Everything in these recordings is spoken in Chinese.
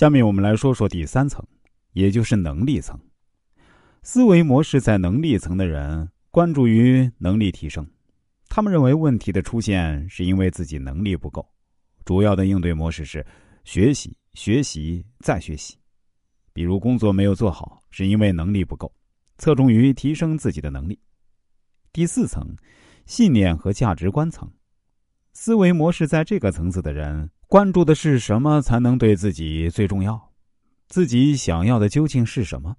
下面我们来说说第三层，也就是能力层。思维模式在能力层的人关注于能力提升，他们认为问题的出现是因为自己能力不够，主要的应对模式是学习、学习再学习。比如工作没有做好，是因为能力不够，侧重于提升自己的能力。第四层，信念和价值观层，思维模式在这个层次的人关注的是什么才能对自己最重要，自己想要的究竟是什么？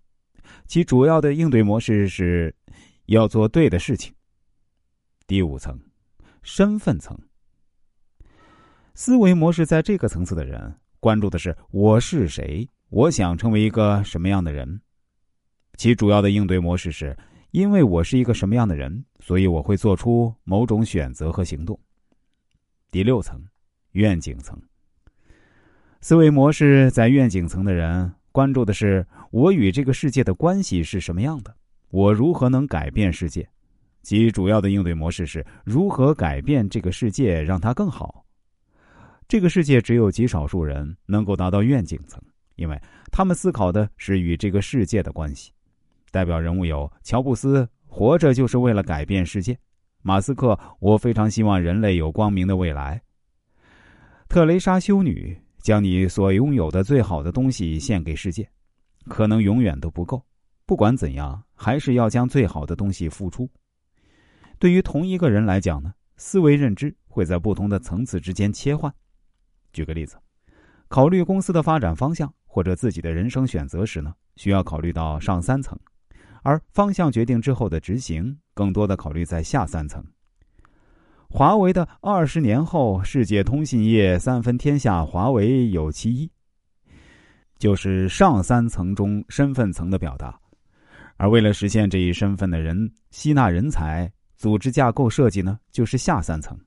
其主要的应对模式是，要做对的事情。第五层，身份层，思维模式在这个层次的人关注的是我是谁，我想成为一个什么样的人？其主要的应对模式是。因为我是一个什么样的人，所以我会做出某种选择和行动。第六层，愿景层。思维模式在愿景层的人关注的是我与这个世界的关系是什么样的，我如何能改变世界？其主要的应对模式是如何改变这个世界，让它更好。这个世界只有极少数人能够达到愿景层，因为他们思考的是与这个世界的关系。代表人物有乔布斯，活着就是为了改变世界；马斯克，我非常希望人类有光明的未来；特蕾莎修女，将你所拥有的最好的东西献给世界，可能永远都不够。不管怎样，还是要将最好的东西付出。对于同一个人来讲呢，思维认知会在不同的层次之间切换。举个例子，考虑公司的发展方向或者自己的人生选择时呢，需要考虑到上三层。而方向决定之后的执行，更多的考虑在下三层。华为的二十年后世界通信业三分天下，华为有其一，就是上三层中身份层的表达。而为了实现这一身份的人，吸纳人才、组织架构设计呢，就是下三层。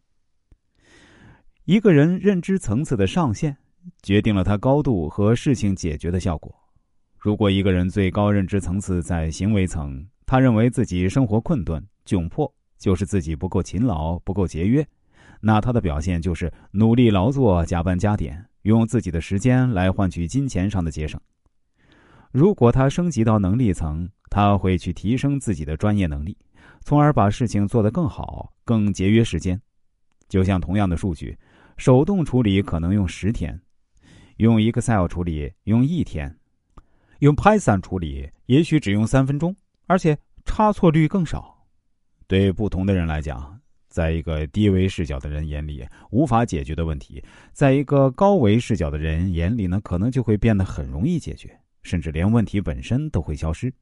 一个人认知层次的上限，决定了他高度和事情解决的效果。如果一个人最高认知层次在行为层，他认为自己生活困顿、窘迫，就是自己不够勤劳、不够节约，那他的表现就是努力劳作、加班加点，用自己的时间来换取金钱上的节省。如果他升级到能力层，他会去提升自己的专业能力，从而把事情做得更好、更节约时间。就像同样的数据，手动处理可能用十天，用 Excel 处理用一天。用 Python 处理，也许只用三分钟，而且差错率更少。对不同的人来讲，在一个低维视角的人眼里无法解决的问题，在一个高维视角的人眼里呢，可能就会变得很容易解决，甚至连问题本身都会消失。